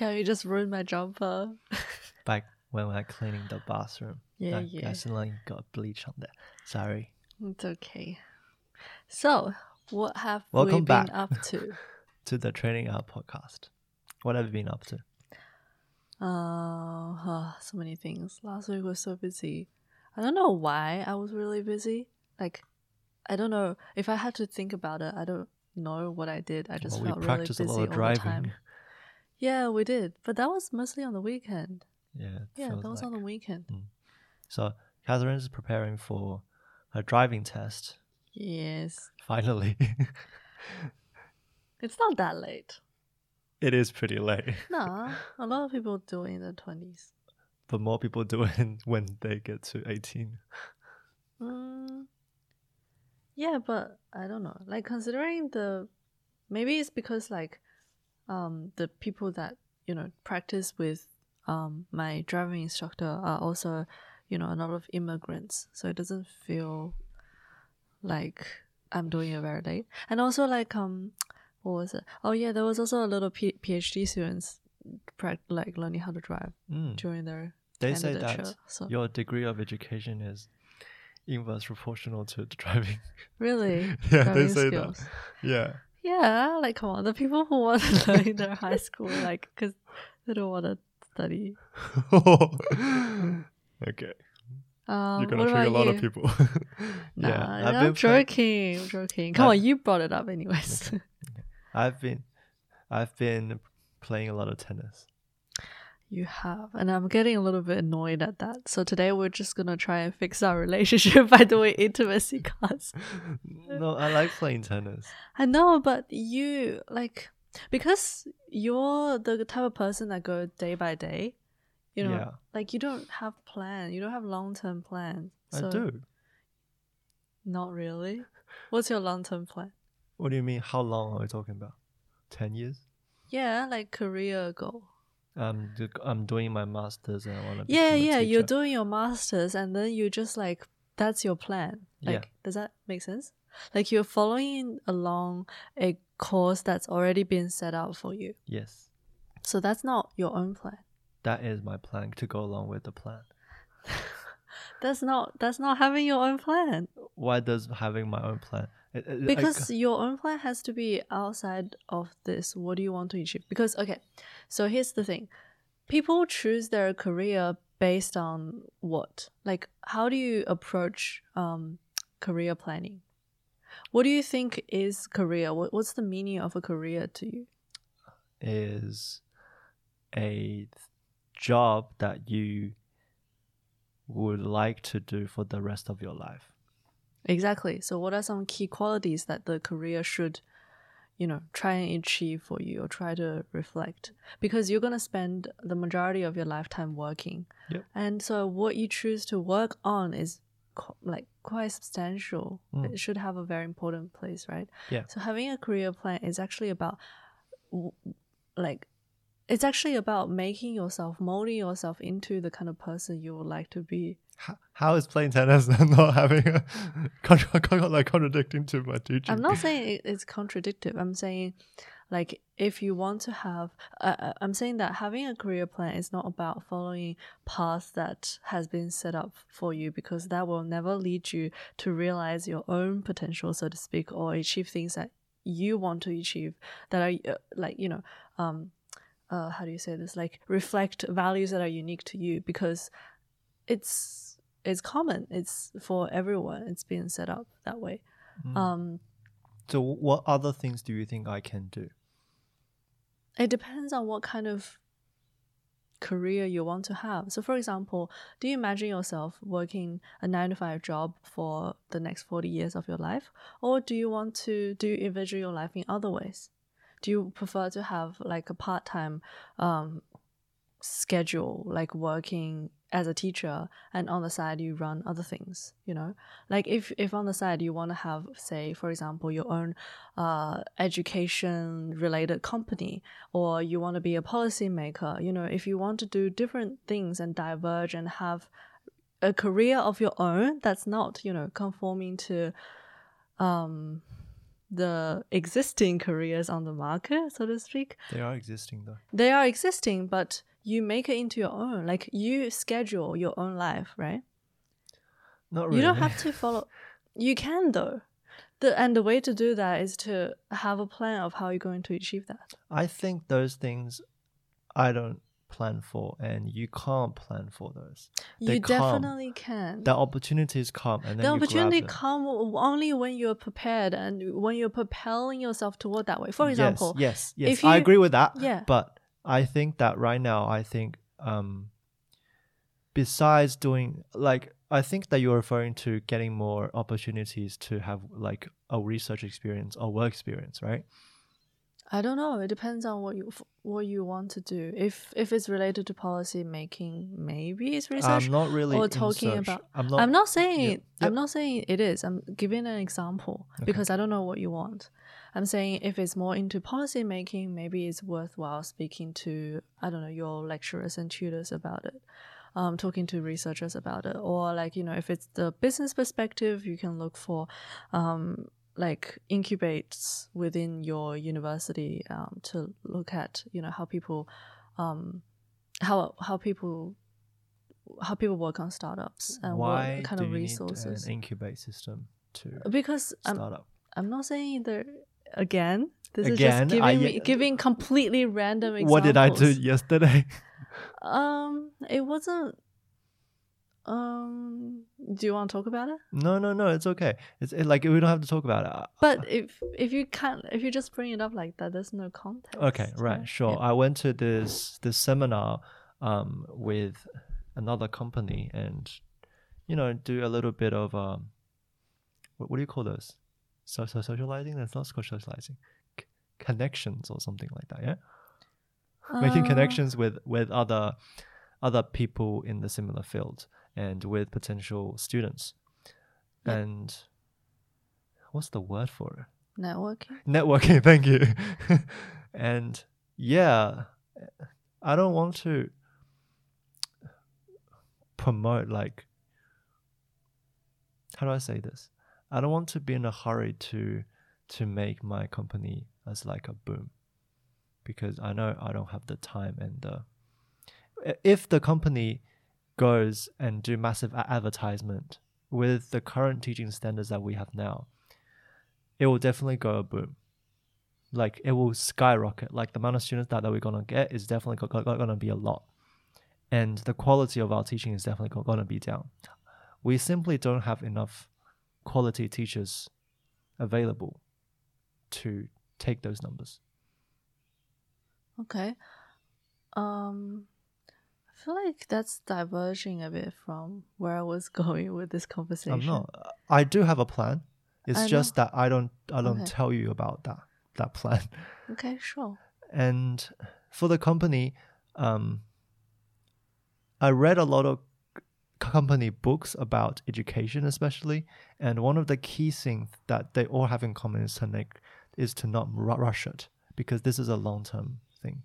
care. You just ruined my jumper. Back when we're cleaning the bathroom, Yeah, I yeah. accidentally got bleach on there. Sorry. It's okay. So, what have we been back. up to? To the Training Out podcast. What have you been up to? Uh, huh, so many things. Last week was so busy. I don't know why I was really busy. Like, I don't know if I had to think about it. I don't know what I did. I just Well, felt really practiced busy a lot of all the driving. time. Yeah, we did, but that was mostly on the weekend. Yeah. Yeah, that was like. on the weekend. So Catherine is preparing for her driving test. Yes, Finally. it's not that late. it is pretty late. Nah, a lot of people do it in their twenties. But more people do it when they get to 18. Mm, yeah, but I don't know. Like considering the, maybe it's because like, um, the people that you know practice with um my driving instructor are also, you know, a lot of immigrants, so it doesn't feel like I'm doing it very late. And also like um, what was it? Oh yeah, there was also a little P- PhD students, like learning how to drive Mm. during their They say that candidature. So your degree of education is inverse proportional to the driving. really, yeah, they say skills. that. Yeah. Yeah, like come on, the people who want to learn in their high school, like, because they don't want to study. okay. Um, You're gonna trigger a lot you? of people. Nah, yeah. I'm been pla- joking. I'm joking. Come I've- on, you brought it up anyways. I've been I've been playing a lot of tennis. You have, and I'm getting a little bit annoyed at that. So today we're just gonna try and fix our relationship by doing intimacy class. no, I like playing tennis. I know, but you like because you're the type of person that go day by day. You know, Yeah. like you don't have plan. You don't have long term plans. I do. Not really. What's your long term plan? What do you mean? How long are we talking about? Ten years? Yeah, like career goal. Um, I'm I'm doing my masters and I want to. Yeah, yeah. You're doing your masters, and then you just like that's your plan. Yeah. Like, does that make sense? Like you're following along a course that's already been set out for you. Yes, So that's not your own plan. that is my plan to go along with the plan. That's not that's not having your own plan. Why does having my own plan? It- I because your own plan has to be outside of this. What do you want to achieve? Because okay so here's the thing. People choose their career based on what? Like how do you approach um, career planning? What do you think is career? What, what's the meaning of a career to you? Is a job that you would like to do for the rest of your life. Exactly so what are some key qualities that the career should you know try and achieve for you or try to reflect because you're going to spend the majority of your lifetime working Yep. and so what you choose to work on is qu- like quite substantial Mm. it should have a very important place right Yeah. so having a career plan is actually about w- like it's actually about making yourself molding yourself into the kind of person you would like to be How, how is playing tennis and not having a contra- con- like contradicting to my teaching? I'm not saying it's contradictive. I'm saying, like, if you want to have, uh, uh, I'm saying that having a career plan is not about following paths that has been set up for you because that will never lead you to realize your own potential, so to speak, or achieve things that you want to achieve that are uh, like you know, um, uh, how do you say this? Like reflect values that are unique to you because it's it's common. It's for everyone. It's been set up that way. Mm. Um, so, what other things do you think I can do? it depends on what kind of career you want to have. So, for example, do you imagine yourself working a nine to five job for the next 40 years of your life? Or do you want to, do you envision your life in other ways? Do you prefer to have like a part time um, schedule, like working as a teacher, and on the side you run other things? You know, like if if on the side you want to have, say, for example, your own uh, education related company, or you want to be a policymaker. You know, if you want to do different things and diverge and have a career of your own that's not you know conforming to um the existing careers on the market, so to speak. They are existing though. They are existing, but you make it into your own. Like you schedule your own life, right? Not really. You don't have to follow. You can though. The, and the way to do that is to have a plan of how you're going to achieve that. I think those things I don't plan for, and you can't plan for those. They you come. definitely can. The opportunities come, and then the opportunity come only when you're prepared and when you're propelling yourself toward that way. For example, yes, yes, yes. if I agree with that. yeah. But I think that right now, I think um, besides doing like, I think that you're referring to getting more opportunities to have like a research experience or work experience, right? I don't know. It depends on what you what you want to do. If if it's related to policy making, maybe it's research. I'm not really or talking about- I'm not. I'm not saying. I'm not saying it is. I'm giving an example because I don't know what you want. I'm saying if it's more into policy making, maybe it's worthwhile speaking to I don't know your lecturers and tutors about it, um, talking to researchers about it, or like you know if it's the business perspective, you can look for, um, like incubates within your university um, to look at you know how people, um, how how people. How people work on startups and Why what kind do of you resources? need an incubate system to because I'm. I'm not saying there again. This Again, is just I- giving me giving completely random examples. What did I do yesterday? Um, it wasn't. Um, do you want to talk about it? no, no, no. It's okay. It's it, like we don't have to talk about it. But if if you can't, if you just bring it up like that, there's no context. Okay, right, sure. Yeah. I went to this this seminar um with another company and you know do a little bit of um what, what do you call those? So, so socializing? That's not socializing. C- connections or something like that. Yeah, making Uh, connections with with other other people in the similar field and with potential students. Yeah. And what's the word for it? Networking. networking thank you and yeah i don't want to promote like how do i say this i don't want to be in a hurry to to make my company as like a boom because i know i don't have the time and i- if the company goes and do massive advertisement with the current teaching standards that we have now it will definitely go a boom. Like it will skyrocket. Like the amount of students that, that we're to get is definitely going to be a lot. And the quality of our teaching is definitely going to be down. We simply don't have enough quality teachers available to take those numbers. Okay. Um, feel like that's diverging a bit from where I was going with this conversation. i'm not i do have a plan it's I know. just that i don't i don't Okay. tell you about that that plan Okay, sure. and for the company um i read a lot of company books about education especially and one of the key things that they all have in common is to make is to not rush it because this is a long-term thing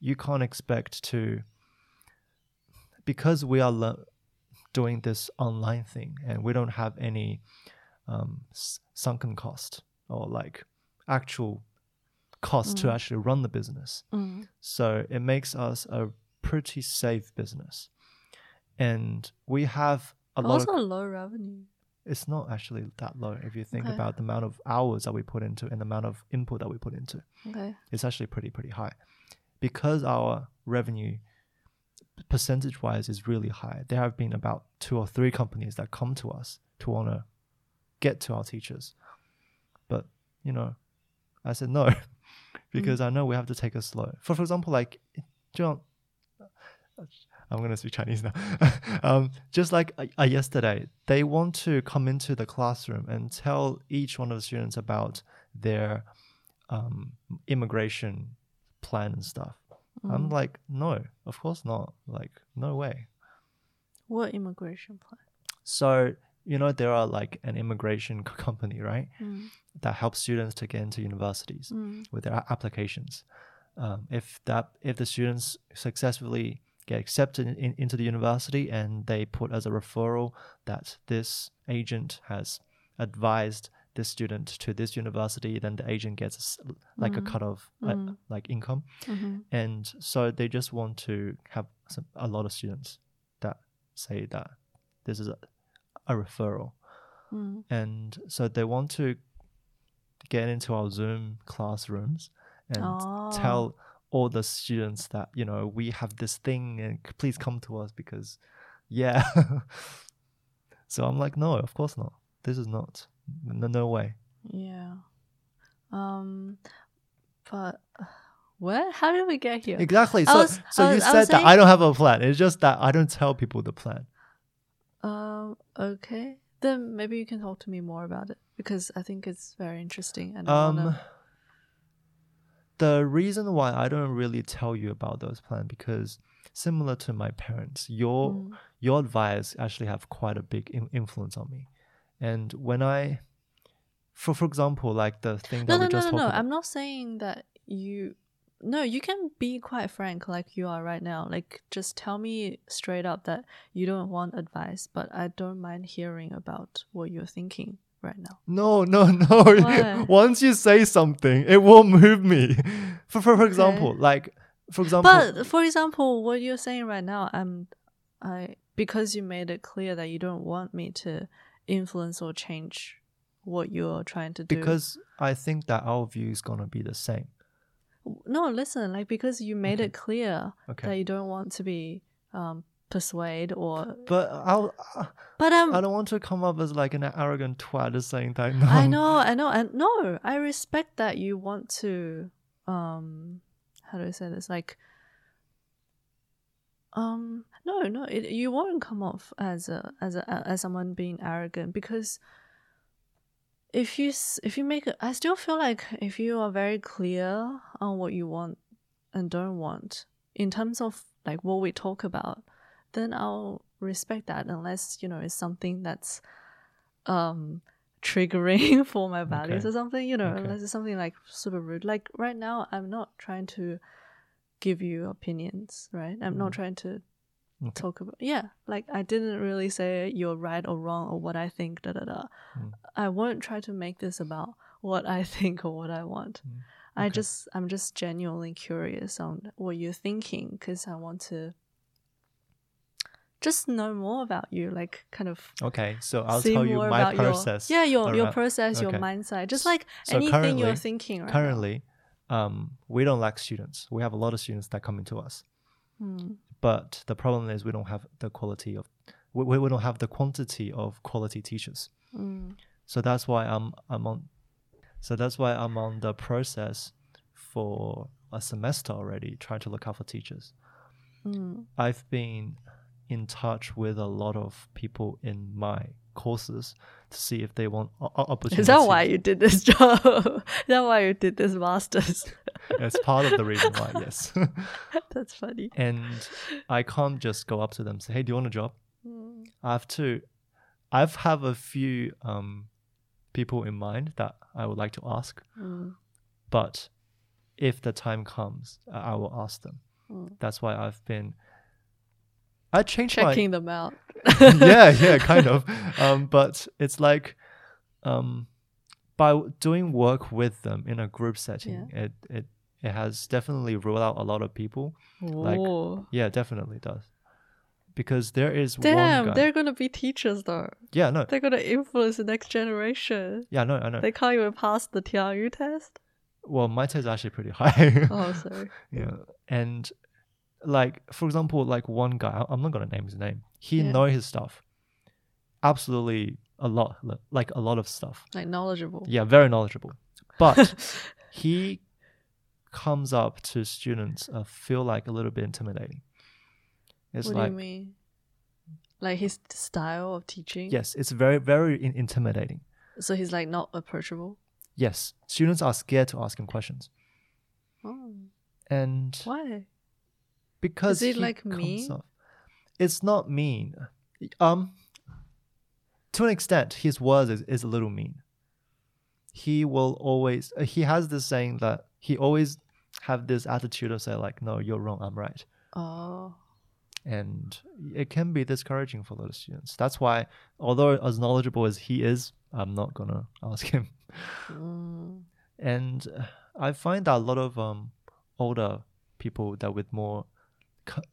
you can't expect to because we are le- doing this online thing and we don't have any um, s- sunken cost or like actual cost to Mm. actually run the business. Mm. So it makes us a pretty safe business. And we have a But lot also of low revenue. it's not actually that low if you think Okay. about the amount of hours that we put into and the amount of input that we put into. Okay. It's actually pretty pretty high. Because our revenue percentage wise is really high. There have been about two or three companies that come to us to want to get to our teachers. But, you know, I said no because I know we have to take it slow. For for example, like John I'm gonna speak Chinese now. um, just like uh, uh, yesterday, they want to come into the classroom and tell each one of the students about their um, immigration plan and stuff. I'm Mm. like, no, of course not. Like, no way. What immigration plan? So you know, there are like an immigration company, right, Mm. that helps students to get into universities Mm. with their applications. Um, if that if the students successfully get accepted in, into the university and they put as a referral that this agent has advised this student to this university, then the agent gets like a Mm. cut of uh, Mm. like income, Mm-hmm. and so they just want to have some, a lot of students that say that this is a, a referral, Mm. and so they want to get into our Zoom classrooms and Oh. tell all the students that you know we have this thing and please come to us because yeah so i'm like no of course not this is not no, no way Yeah. Um, but where? How did we get here? exactly so was- so you was- I said that i don't have a plan it's just that i don't tell people the plan Um. Okay. Then maybe you can talk to me more about it because I think it's very interesting and I um wanna. the reason why i don't really tell you about those plans because similar to my parents your Mm. your advice actually have quite a big in- influence on me and when i for for example like the thing that No, we no, no, just no, no. about I'm not saying that you. No, you can be quite frank like you are right now. Like, just tell me straight up that you don't want advice, but I don't mind hearing about what you're thinking right now. No, no, no. Once you say something, it will move me. For for, for example, like for example, But for example, what you're saying right now, I'm, I because you made it clear that you don't want me to influence or change what you're trying to do. because I think that our view is gonna be the same. no, listen, like because you made Okay. it clear Okay. that you don't want to be um persuade or. But I'll, But um, I don't want to come up as like an arrogant twat just saying that. No. I know, I know, and no, I respect that you want to, um, how do I say this? Like, um, no, no, it, you won't come off as a as a as someone being arrogant because if you if you make it, I still feel like if you are very clear on what you want and don't want in terms of like what we talk about, then I'll respect that unless you know it's something that's um triggering for my values Okay. or something you know Okay. unless it's something like super rude like right now i'm not trying to give you opinions right i'm not Mm. trying to Okay. talk about yeah like i didn't really say you're right or wrong or what i think da da da Mm. i won't try to make this about what i think or what i want Mm. i just i'm just genuinely curious on what you're thinking because i want to just know more about you like kind of Okay, so I'll tell you my about process. Your, yeah, your your process, your mindset, just like so anything you're thinking right Currently, um, we don't lack students. We have a lot of students that come into us. now. Mm, but the problem is we don't have the quality of we, we don't have the quantity of quality teachers. Mm, so that's why i'm i'm on so that's why i'm on the process for a semester already trying to look out for teachers. Mm. i've been in touch with a lot of people in my courses to see if they want opportunities Is that why you did this job? Is that why you did this masters? it's part of the reason why yes That's funny. and i can't just go up to them and say hey do you want a job Mm, I have to. I've have a few um, people in mind that I would like to ask, mm, but if the time comes, I I will ask them. mm. That's why I've been. I changed Checking them out. yeah, yeah, kind of. Um, but it's like, um, by doing work with them in a group setting, it it it has definitely ruled out a lot of people. Like, Whoa. Yeah, definitely does. Because there is one Damn, guy. they're gonna be teachers though. Yeah, no. They're gonna influence the next generation. Yeah, no, I know. They can't even pass the TRU test. Well, my test is actually pretty high. Oh, sorry. yeah, and like for example, like one guy, I'm not gonna name his name. He Yeah. know his stuff, absolutely a lot, like a lot of stuff. Like knowledgeable. Yeah, very knowledgeable. But he comes up to students uh, feel like a little bit intimidating. It's what like do you mean? Like his style of teaching? yes, it's very very in- intimidating. So he's like not approachable. Yes, students are scared to ask him questions, Oh, and why? Because Is it, he like, mean? off- it's not mean um to an extent his words is, is a little mean he will always uh, he has this saying that he always have this attitude of say like no you're wrong i'm right Oh, and it can be discouraging for a lot of students. That's why, although as knowledgeable as he is, I'm not gonna ask him. Mm. And I find that a lot of um, older people that with more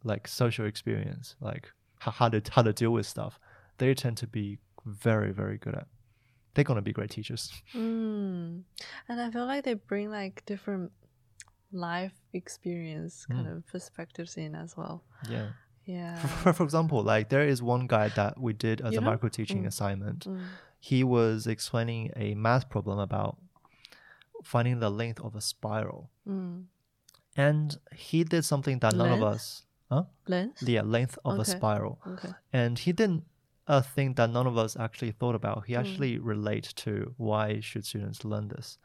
like social experience, like how, how to how to deal with stuff, they tend to be very very good at. They're gonna be great teachers. Mm. And I feel like they bring like different life experience kind Mm. of perspectives in as well. Yeah. Yeah. For, for example, like there is one guy that we did as You a know? micro teaching Mm. assignment. Mm. He was explaining a math problem about finding the length of a spiral, Mm. And he did something that none of us, huh? Length? Yeah, length of a spiral, Okay. and he did a thing that none of us actually thought about. He Mm. actually relate to why should students learn this,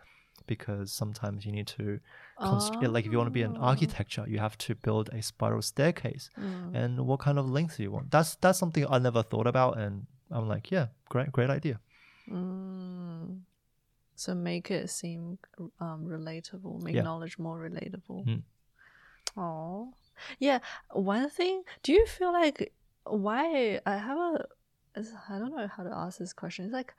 because sometimes you need to constr- like if you want to be an Oh. architecture, you have to build a spiral staircase Mm. and what kind of length do you want? That's that's something I never thought about, and I'm like, yeah, great, great idea. Mm. So make it seem um, relatable, make Yeah. knowledge more relatable. Mm. Oh, yeah. One thing, do you feel like why I have a I don't know how to ask this question. It's like,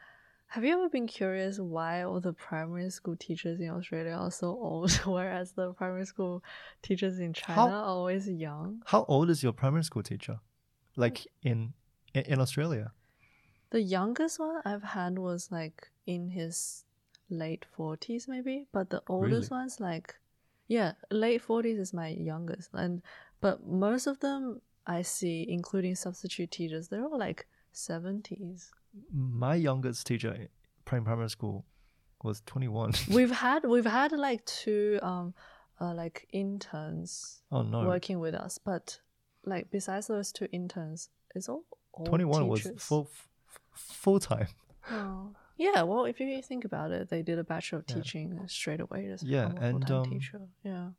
have you ever been curious why all the primary school teachers in Australia are so old, whereas the primary school teachers in China How- are always young? How old is your primary school teacher? Like in, in Australia? The youngest one I've had was like in his late forties, maybe. But the oldest one's like, yeah, late forties is my youngest, and but most of them I see, including substitute teachers, they're all like seventies. My youngest teacher in primary school was 21. we've had we've had like two um, uh, like interns oh no, working with us, but like besides those two interns, it's all old 21 was full f- full time. Oh. Yeah, well, if you think about it, they did a bachelor of Yeah. teaching straight away. Just Yeah, a and, um, teacher. Yeah,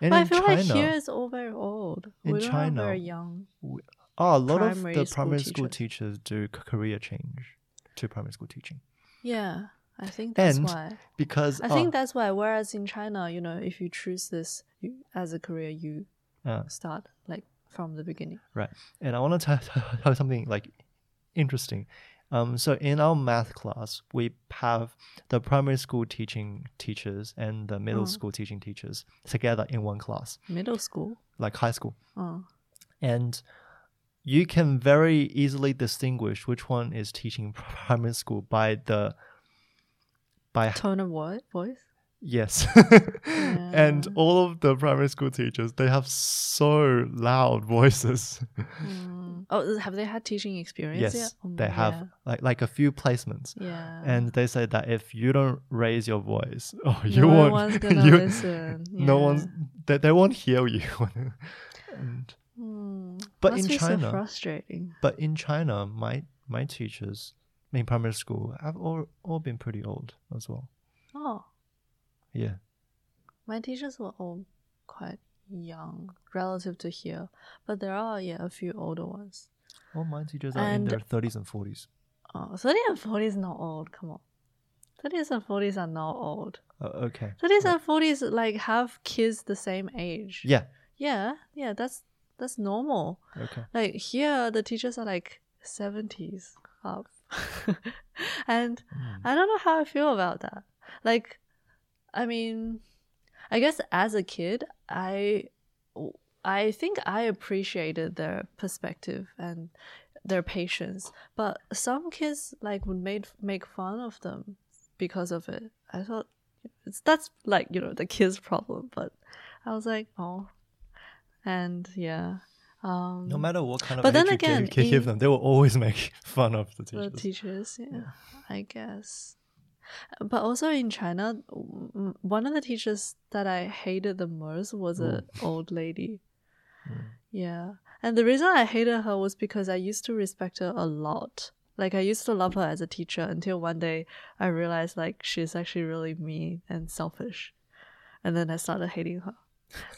And but I feel China, like here it's all very old. in we China, very young. oh, a lot of the primary school teachers do career change to primary school teaching Yeah, I think that's And why. because I uh, think that's why. Whereas in China, you know, if you choose this you, as a career, you uh, start like from the beginning. Right. And I want to tell tell something like interesting. Um, so in our math class, we have the primary school teaching teachers and the middle Mm. school teaching teachers together in one class, Middle school. like high school. Oh, And you can very easily distinguish which one is teaching primary school by the by tone of what voice? Yes. and all of the primary school teachers, they have so loud voices. Mm. Oh, have they had teaching experience yes, yet? They have yeah. like like a few placements. Yeah. and they say that if you don't raise your voice, oh, you no won't. one's gonna you, listen. No Yeah. one's. They, they won't hear you. and, Hmm. But Must in be so China- frustrating. but in China, my my teachers in primary school have all all been pretty old as well. Oh, Yeah. my teachers were all quite young relative to here, but there are yeah a few older ones. All my teachers are in their thirties and forties. Oh, 30 and 40 is not old. Come on. 30s and 40s are not old. Uh, okay. 30s and 40s like have kids the same age. Yeah. Yeah, yeah, that's that's normal. Okay. Like here the teachers are like 70s up. and Mm. I don't know how I feel about that. Like, I mean, I guess as a kid, I, I think I appreciated their perspective and their patience. But some kids like would make make fun of them because of it. I thought it's that's like you know the kids' problem. But I was like, oh, and yeah. Um, No matter what kind of but then age you give- them, they will always make fun of the teachers. the teachers. teachers yeah, i guess but also in china one of the teachers that i hated the most was an old lady. Mm. yeah. And the reason i hated her was because i used to respect her a lot. Like i used to love her as a teacher until one day i realized like she's actually really mean and selfish. And then i started hating her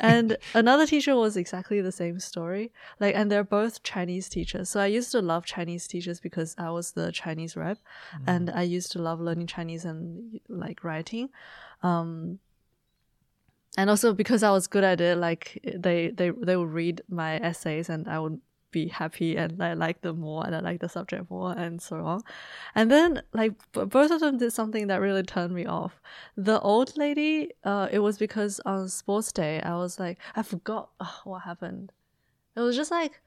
and another teacher was exactly the same story. Like and they're both chinese teachers. So i used to love chinese teachers because i was the chinese rep. And i used to love learning chinese and like writing. Um and also because i was good at it like they they they would read my essays and i would be happy and I like them more and I like the subject more and so on. And then like both of them did something that really turned me off. The old lady, uh, it was because on sports day I was like I forgot what happened. It was just like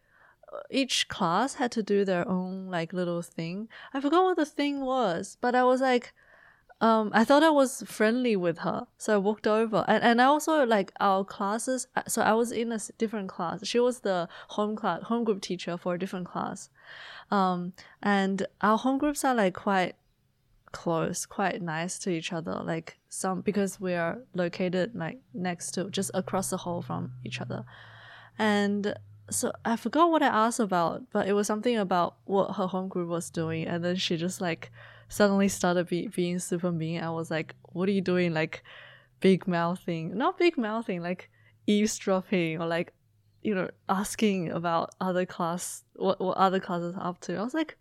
uh, each class had to do their own like little thing. I forgot what the thing was, but I was like um, I thought I was friendly with her, so I walked over, and and I also like our classes. uh, So I was in a different class. She was the home class, home group teacher for a different class, um, and our home groups are like quite close, quite nice to each other. Like some because we are located like next to, just across the hall from each other, and so I forgot what I asked about, but it was something about what her home group was doing, and then she just like suddenly started be, being super mean. I was like, "What are you doing?" Like big mouthing, not big mouthing, like eavesdropping or like you know asking about other class what what other classes are up to. I was like,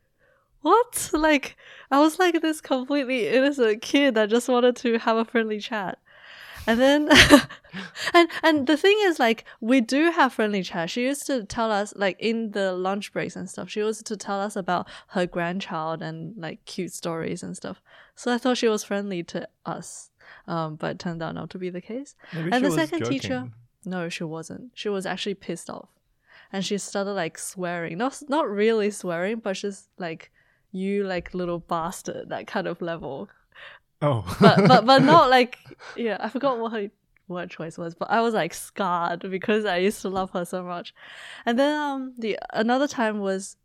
"What?" Like I was like this completely innocent kid that just wanted to have a friendly chat. And then, and and the thing is, like, we do have friendly chat. She used to tell us, like, in the lunch breaks and stuff. She used to tell us about her grandchild and like cute stories and stuff. So I thought she was friendly to us, um, but it turned out not to be the case. Maybe And the second teacher- No, she wasn't. She was actually pissed off, and she started like swearing. Not not really swearing, but just like you like little bastard, that kind of level. Oh, But but but not like yeah. I forgot what her word choice was, but I was like scarred because I used to love her so much. And then um the another time was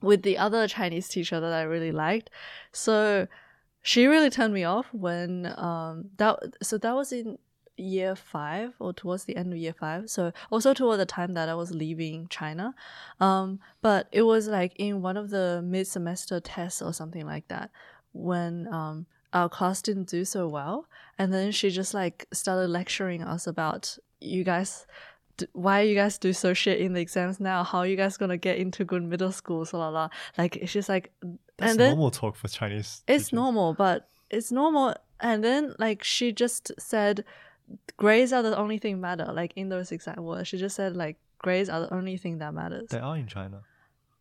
with the other Chinese teacher that I really liked. So she really turned me off when um that so that was in year five or towards the end of year five. So also toward the time that I was leaving China. Um but it was like in one of the mid semester tests or something like that when um our class didn't do so well and then she just like started lecturing us about you guys why you guys do so shit in the exams now how you guys gonna get into good middle school so la la like it's just like that's and then normal talk for Chinese. it's teachers. normal but it's normal and then like she just said grades are the only thing matter like in those exact words she just said like grades are the only thing that matters They are in China.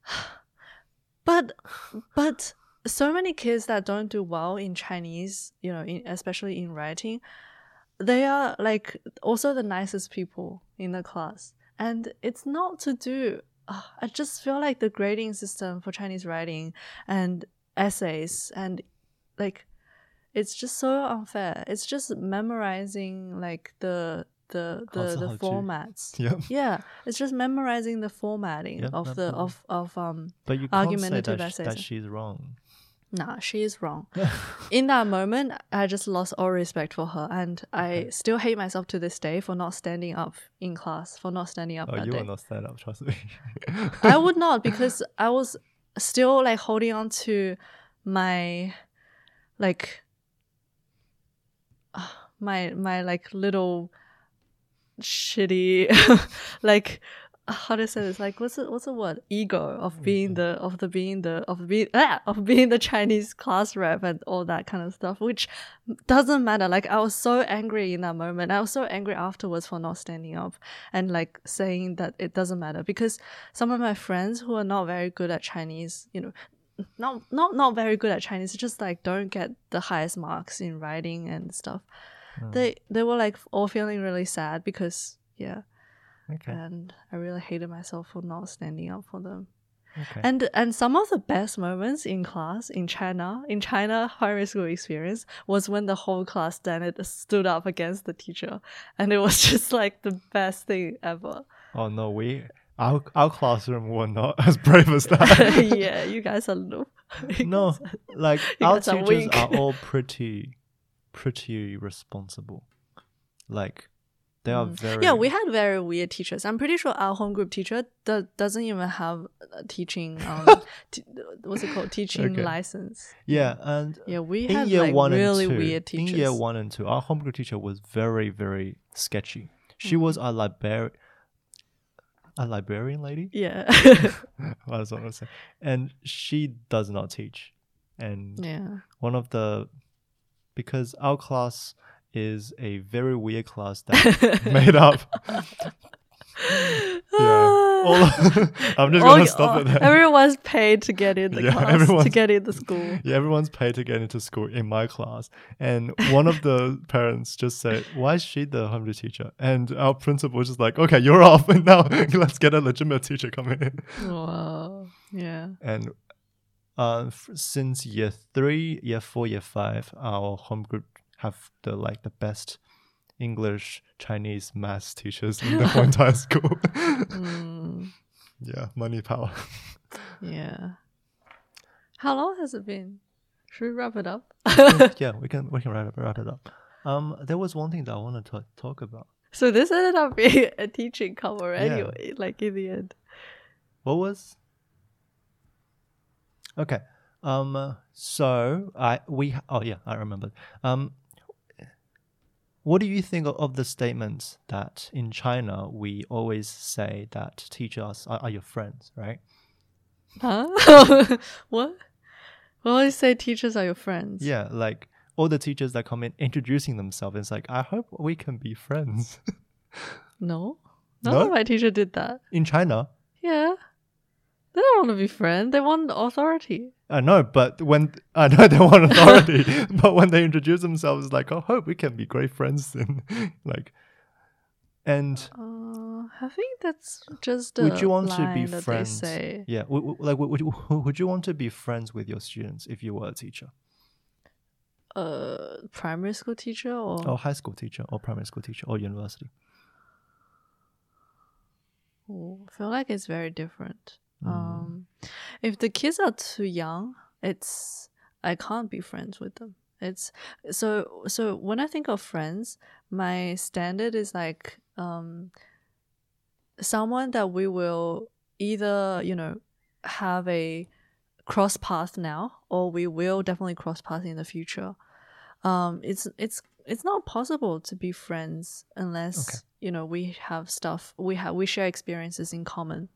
but but so many kids that don't do well in Chinese, you know, in, especially in writing, they are like also the nicest people in the class. And it's not to do, ah, I just feel like the grading system for Chinese writing and essays and like it's just so unfair. It's just memorizing like the the the, the formats. Yeah. yeah. It's just memorizing the formatting of the problem. of of um but you argumentative can't say that, sh- that she's wrong. Nah, she is wrong. In that moment, I just lost all respect for her, and I still hate myself to this day for not standing up in class, for not standing up Oh, that you day. will not stand up, trust me. I would not because I was still like holding on to my like uh, my my like little shitty like how to say this like what's the what's the word? Ego of being the of the being the of being ah, of being the Chinese class rep and all that kind of stuff which doesn't matter. Like I was so angry in that moment. I was so angry afterwards for not standing up and like saying that it doesn't matter because some of my friends who are not very good at Chinese you know not not not very good at Chinese just like don't get the highest marks in writing and stuff. Hmm. they they were like all feeling really sad because yeah okay. and I really hated myself for not standing up for them. okay. And and some of the best moments in class in China, in China higher school experience, was when the whole class standed stood up against the teacher, and it was just like the best thing ever. oh no, we our our classroom were not as brave as that. yeah, you guys are. You no, like our guys are teachers are all pretty, pretty responsible. Like they are very. Mm. Yeah, we had very weird teachers. I'm pretty sure our home group teacher do- doesn't even have a teaching um t- what's it called teaching Okay. license. Yeah, and Yeah, we had year like really two, weird teachers. in year one and two, our home group teacher was very, very sketchy. She was Mm-hmm. a librarian, a librarian lady. Yeah. What was I to say? And she does not teach. And yeah. one of the because our class is a very weird class that made up. Yeah. all, I'm just All- gonna stop all- it there. Everyone's paid to get in the Yeah, class, to get in the school. Yeah, everyone's paid to get into school in my class. And one of the parents just said, Why is she the home teacher? And our principal was just like, Okay, you're off. And now let's get a legitimate teacher coming in. Wow. Yeah. And uh, f- since year three, year four, year five, our home group have the like the best English, Chinese, math teachers in the whole entire school. Mm, yeah, money power. yeah. How long has it been? Should we wrap it up? yeah, we can we can wrap it, wrap it up. Um, there was one thing that I wanted to talk about. so this ended up being a teaching cover Yeah. anyway, like in the end. What was? Okay. Um. So I we oh yeah I remember. Um. What do you think of- the statements that in China we always say that teachers are, are your friends, right? Huh? what? We always say teachers are your friends. Yeah, like all the teachers that come in introducing themselves. It's like I hope we can be friends No? None No? of my teacher did that. in China. Yeah. They don't want to be friends. They want authority. I know, but when I know they want authority, but when they introduce themselves, it's like, oh, hope we can be great friends. And like, and Uh, I think that's just a would you want to be friends? Yeah, w- w- like, would, would, you, would you want to be friends with your students if you were a teacher, Uh, primary school teacher or or high school teacher, or primary school teacher, or university? Oh, I feel like it's very different. Mm. Um, if the kids are too young, it's I can't be friends with them. It's so so when I think of friends, my standard is like um someone that we will either you know have a cross path now or we will definitely cross path in the future. Um, it's it's it's not possible to be friends unless Okay. you know we have stuff we have we share experiences in common.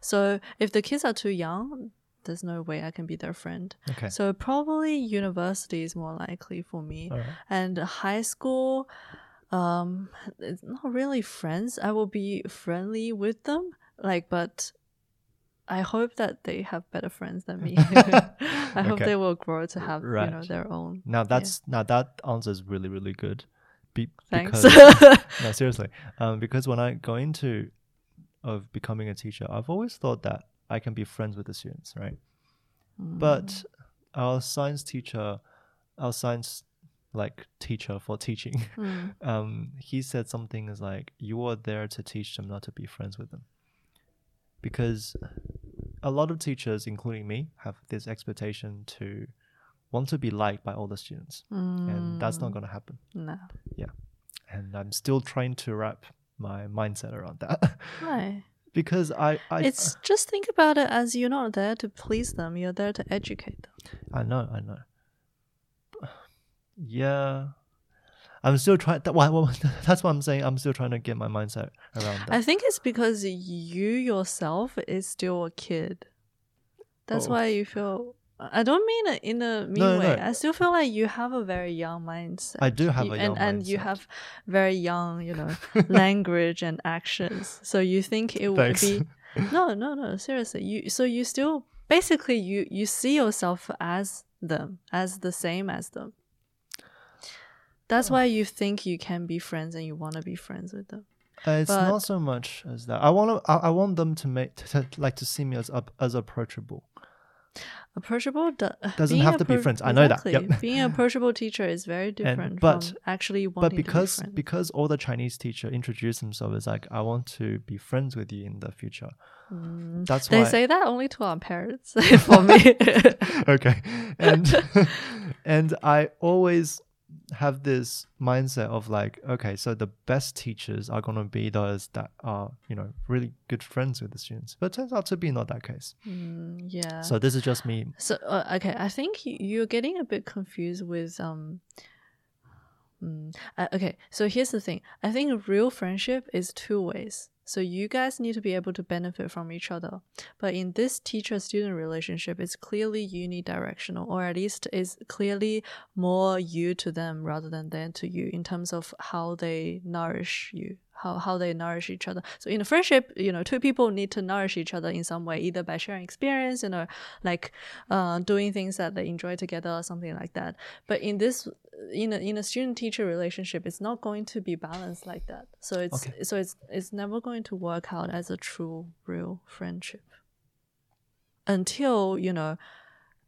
So if the kids are too young, there's no way I can be their friend. Okay. So probably university is more likely for me. Right. And high school, um, it's not really friends. I will be friendly with them, like, but I hope that they have better friends than me. I hope Okay. they will grow to have you know their own. Now that's now that answer is really really good. Be- Thanks. Because, no, seriously. Um, because when I go into of becoming a teacher, I've always thought that I can be friends with the students, right? But our science teacher, our science like teacher for teaching, Mm. um, he said something is like, "You are there to teach them, not to be friends with them," because a lot of teachers, including me, have this expectation to want to be liked by all the students, and that's not Mm. going to happen. no. Yeah, and I'm still trying to wrap my mindset around that Why? because I, I, It's just think about it as you're not there to please them. You're there to educate them. I know, I know. Yeah, I'm still trying. That, why, well, that's what I'm saying. I'm still trying to get my mindset around that. I think it's because you yourself is still a kid. That's Oh. why you feel. I don't mean it in a mean No, way. no. I still feel like you have a very young mindset. I do have You- a and, young and you have very young, you know, language and actions. So you think it would be no, no, no. Seriously, you so you still basically you you see yourself as them, as the same as them. That's why you think you can be friends and you want to be friends with them. Uh, it's but- not so much as that. I want to. I, I want them to make to, to- like to see me as up as approachable. Approachable do- Doesn't have to be friends. I know that. Exactly. Yep. being an approachable teacher is very different but- from actually But because to be friends. because all the Chinese teacher introduce themselves as like I want to be friends with you in the future. That's Mm. they why. say that only to our parents. For me, okay, and and I always have this mindset of like, okay, so the best teachers are gonna be those that are you know really good friends with the students. But it turns out to be not that case. Mm, yeah. So this is just me. So uh, okay, I think you're getting a bit confused with um. mm, uh, okay, so here's the thing. I think real friendship is two ways. So you guys need to be able to benefit from each other. But in this teacher-student relationship, it's clearly unidirectional, or at least it's clearly more you to them rather than them to you in terms of how they nourish you, how how they nourish each other. So in a friendship, you know, two people need to nourish each other in some way, either by sharing experience, you know, like uh, doing things that they enjoy together or something like that. But in this in a in a student teacher relationship, it's not going to be balanced like that. So it's Okay. so it's it's never going to work out as a true real friendship until you know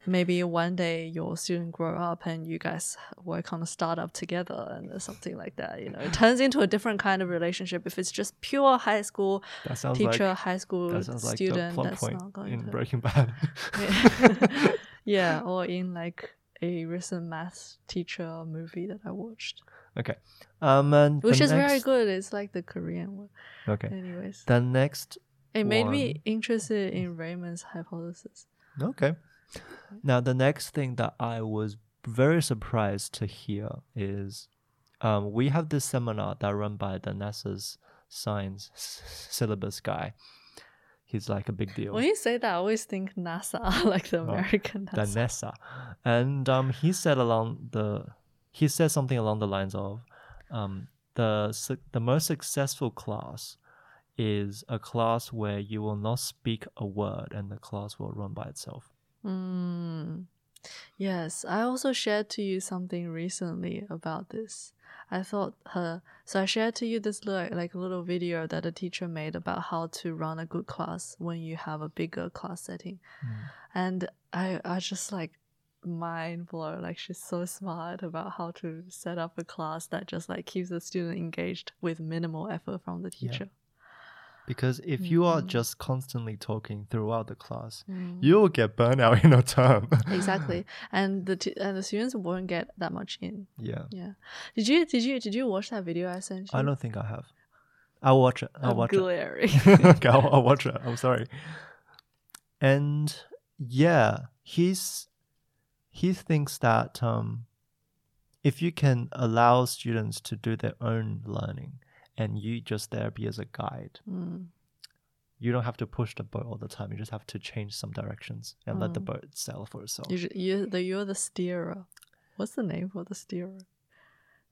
maybe one day your student grow up and you guys work on a startup together and something like that you know it turns into a different kind of relationship if it's just pure high school teacher like high school that sounds like student that's not going in to Breaking Bad. yeah or in like a recent math teacher movie that i watched okay. Um, and which is very good it's like the korean one Okay. anyways The next it made me interested in Riemann's hypothesis Okay. Now, the next thing that I was very surprised to hear is um, we have this seminar that run by the NESA's science syllabus guy. He's like a big deal. when you say that i always think nasa like the american the nasa NASA. And um, he said along the he said something along the lines of um, the su- the most successful class is a class where you will not speak a word and the class will run by itself. Mm. Yes, I also shared to you something recently about this. I thought her so I shared to you this little, like little video that a teacher made about how to run a good class when you have a bigger class setting, and I I just like mind blown. Like she's so smart about how to set up a class that just like keeps the student engaged with minimal effort from the teacher. Because if you are Mm. just constantly talking throughout the class, Mm. you will get burnout in a term. Exactly, and the t- and the students won't get that much in. yeah. Yeah. Did you did you did you watch that video I sent you? I don't think I have. I'll watch it. I'll I'm watch it. glaring. okay, I'll, I'll watch it. I'm sorry. And yeah, he's he thinks that um, if you can allow students to do their own learning, and you just there be as a guide, Mm. you don't have to push the boat all the time. You just have to change some directions and let the Mm. boat sail for itself. You, you, the, you're the steerer. What's the name for the steerer?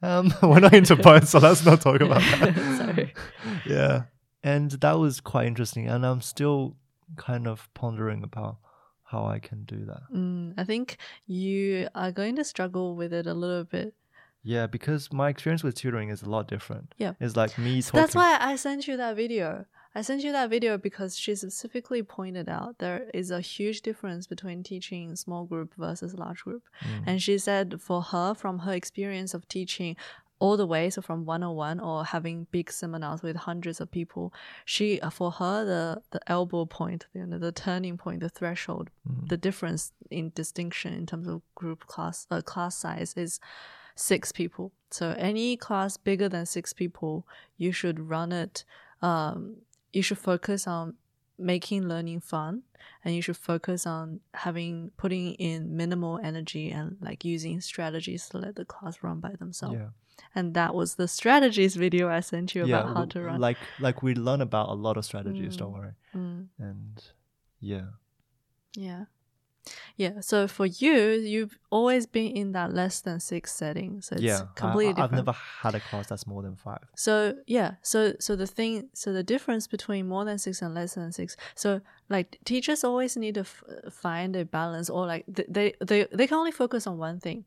Um, we're not into boats, so let's not talk about that. Sorry. yeah and that was quite interesting and i'm still kind of pondering about how i can do that Mm, I think you are going to struggle with it a little bit. Yeah because my experience with tutoring is a lot different Yeah. it's like me So talking that's why I sent you that video. I sent you that video because she specifically pointed out there is a huge difference between teaching small group versus large group. Mm. And she said for her, from her experience of teaching all the way, so from 101 or having big seminars with hundreds of people, she for her the the elbow point, you know, the turning point, the threshold, Mm. the difference in distinction in terms of group class uh, class size is six people. So any class bigger than six people, you should run it. Um, you should focus on making learning fun, and you should focus on having putting in minimal energy and like using strategies to let the class run by themselves. yeah And that was the strategies video I sent you yeah about how to run. like like we learn about a lot of strategies don't worry Mm. and yeah Yeah. Yeah. So for you, you've always been in that less than six setting. So it's yeah completely I, i've different. never had a class that's more than five So yeah, so so the thing, so the difference between more than six and less than six. So like teachers always need to f- find a balance, or like th- they they they can only focus on one thing,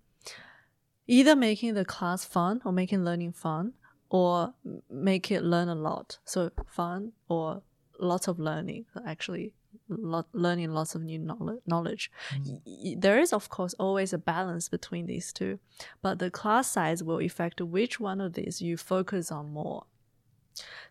either making the class fun or making learning fun, or make it learn a lot. So fun or lots of learning, actually. Lot, learning lots of new knowledge. Mm. Y- There is, of course, always a balance between these two, but the class size will affect which one of these you focus on more.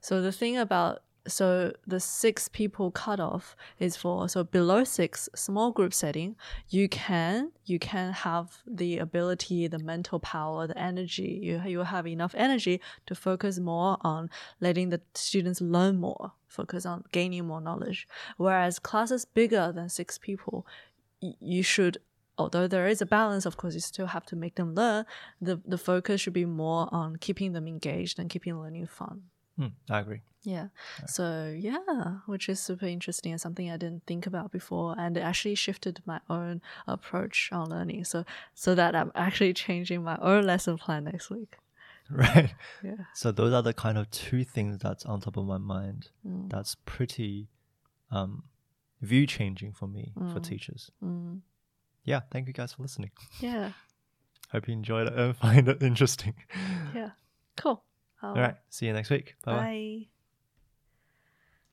So the thing about so the six people cutoff is for so below six small group setting you can you can have the ability the mental power the energy you you have enough energy to focus more on letting the students learn more focus on gaining more knowledge. Whereas classes bigger than six people you should although there is a balance of course you still have to make them learn the the focus should be more on keeping them engaged and keeping learning fun Hmm, i agree yeah. So yeah, which is super interesting and something I didn't think about before, and it actually shifted my own approach on learning. So so that I'm actually changing my own lesson plan next week. right? Yeah. So those are the kind of two things that's on top of my mind. Mm. That's pretty um, view changing for me for Mm. teachers. Mm. Yeah, thank you guys for listening. Yeah. Hope you enjoyed it and find it interesting. Yeah. Cool. All um, right, see you next week. Bye bye. Bye.